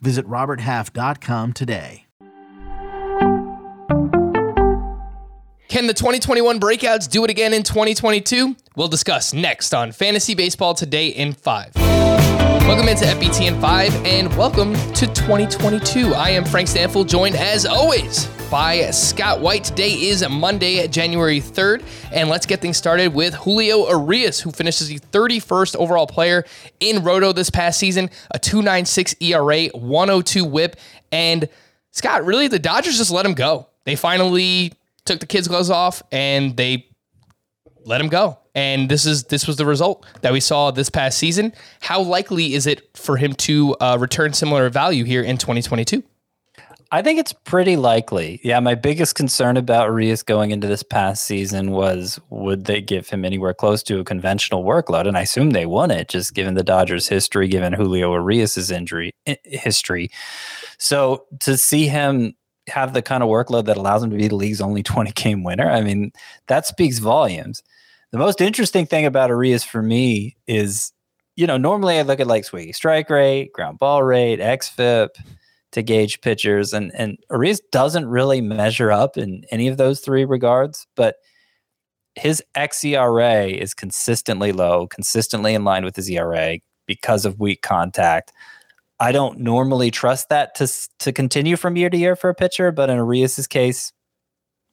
Visit RobertHalf.com today. Can the 2021 breakouts do it again in 2022? We'll discuss next on Fantasy Baseball Today in 5. Welcome into FBT in 5 and welcome to 2022. I am Frank Stampfl, joined as always by Scott White. Today is Monday, January 3rd, and let's get things started with Julio Urias, who finishes the 31st overall player in Roto this past season, a 296 ERA, 102 WHIP, and Scott, really, the Dodgers just let him go. They finally took the kids' gloves off and they let him go. And this is this was the result that we saw this past season. How likely is it for him to uh, return similar value here in 2022? I think it's pretty likely. Yeah, my biggest concern about Urias going into this past season was would they give him anywhere close to a conventional workload? And I assume they wouldn't, just given the Dodgers' history, given Julio Urias' injury eh, history. So to see him have the kind of workload that allows him to be the league's only 20 game winner, I mean, that speaks volumes. The most interesting thing about Urias for me is, you know, normally I look at like swinging strike rate, ground ball rate, XFIP to gauge pitchers, and and Urias doesn't really measure up in any of those three regards, but his xERA is consistently low, consistently in line with his ERA because of weak contact. I don't normally trust that to to continue from year to year for a pitcher, but in Urias's case,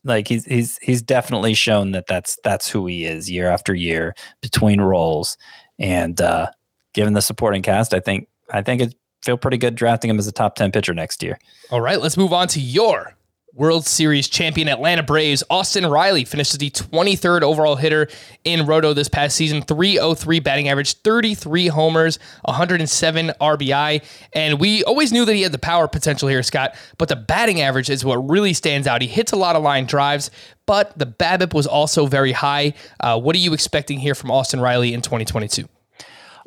like he's he's he's definitely shown that that's that's who he is year after year between roles, and uh, given the supporting cast, I think I think it feel pretty good drafting him as a top ten pitcher next year. All right, let's move on to your World Series champion Atlanta Braves, Austin Riley finishes the 23rd overall hitter in Roto this past season, 303 batting average, 33 homers, 107 RBI. And we always knew that he had the power potential here, Scott, but the batting average is what really stands out. He hits a lot of line drives, but the BABIP was also very high. Uh, what are you expecting here from Austin Riley in 2022?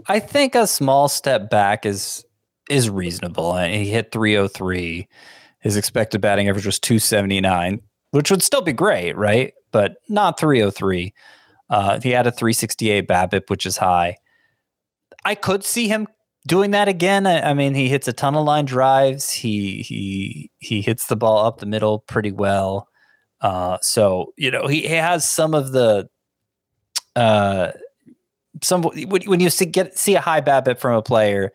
I think a small step back is is reasonable. and He hit 303 his expected batting average was 279, which would still be great, right? But not 303. Uh, he had a 368 BABIP, which is high. I could see him doing that again. I, I, mean, he hits a ton of line drives. He he he hits the ball up the middle pretty well. Uh, so you know he, he has some of the uh, some when you see get see a high BABIP from a player,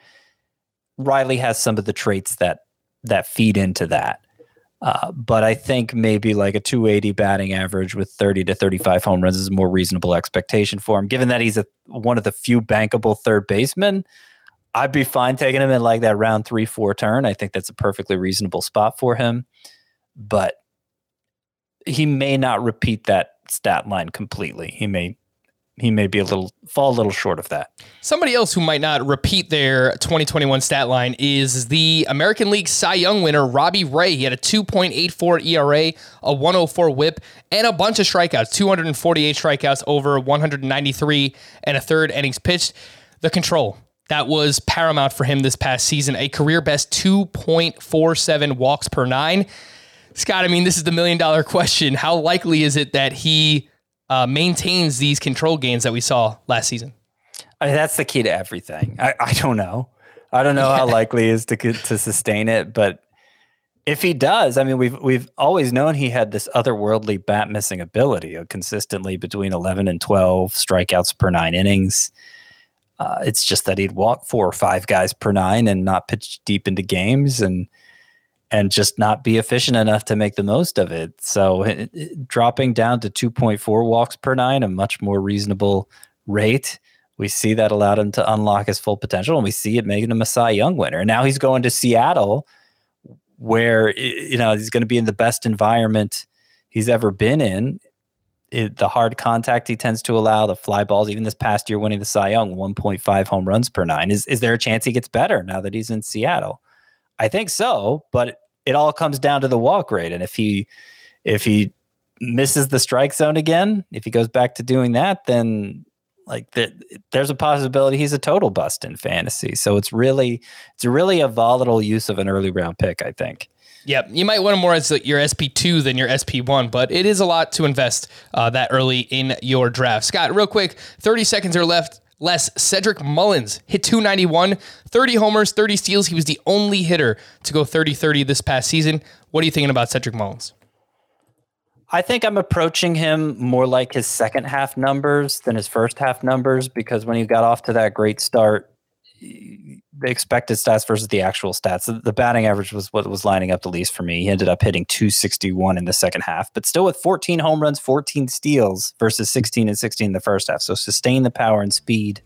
Riley has some of the traits that that feed into that. Uh, but I think maybe like a 280 batting average with 30 to 35 home runs is a more reasonable expectation for him. Given that he's a, one of the few bankable third basemen, I'd be fine taking him in like that round three, four turn. I think that's a perfectly reasonable spot for him. But he may not repeat that stat line completely. He may he may be a little fall a little short of that. Somebody else who might not repeat their 2021 stat line is the American League Cy Young winner Robbie Ray. He had a 2.84 ERA, a 104 WHIP, and a bunch of strikeouts. 248 strikeouts over 193 and a third innings pitched. The control that was paramount for him this past season. A career best 2.47 walks per nine. Scott, I mean, this is the million dollar question. How likely is it that he uh, maintains these control gains that we saw last season? I mean, that's the key to everything. I, I don't know. I don't know how likely is to to sustain it, but if he does, I mean, we've we've always known he had this otherworldly bat missing ability, of consistently between eleven and twelve strikeouts per nine innings. Uh, it's just that he'd walk four or five guys per nine and not pitch deep into games, and and just not be efficient enough to make the most of it. So it, it, dropping down to 2.4 walks per nine, a much more reasonable rate. We see that allowed him to unlock his full potential, and we see it making him a Cy Young winner. And now he's going to Seattle, where you know he's going to be in the best environment he's ever been in. It, the hard contact he tends to allow, the fly balls, even this past year winning the Cy Young, 1.5 home runs per nine. Is is there a chance he gets better now that he's in Seattle? I think so, but it all comes down to the walk rate. And if he if he misses the strike zone again, if he goes back to doing that, then like there's a possibility he's a total bust in fantasy. So it's really it's really a volatile use of an early round pick, I think. Yep, you might want him more as your SP2 than your SP1, but it is a lot to invest uh, that early in your draft. Scott, real quick, 30 seconds are left. Less Cedric Mullins hit 291, 30 homers, 30 steals. He was the only hitter to go 30 30 this past season. What are you thinking about Cedric Mullins? I think I'm approaching him more like his second half numbers than his first half numbers because when he got off to that great start, the expected stats versus the actual stats. The, batting average was what was lining up the least for me. He ended up hitting 261 in the second half, but still with 14 home runs, 14 steals versus 16 and 16 in the first half. So sustain the power and speed.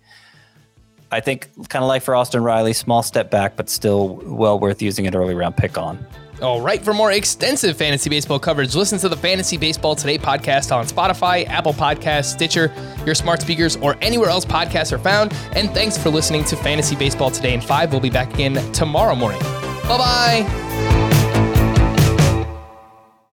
I think kind of like for Austin Riley, small step back, but still well worth using an early round pick on. All right, for more extensive fantasy baseball coverage, listen to the Fantasy Baseball Today podcast on Spotify, Apple Podcasts, Stitcher, your smart speakers, or anywhere else podcasts are found. And thanks for listening to Fantasy Baseball Today in 5. We'll be back again tomorrow morning. Bye bye.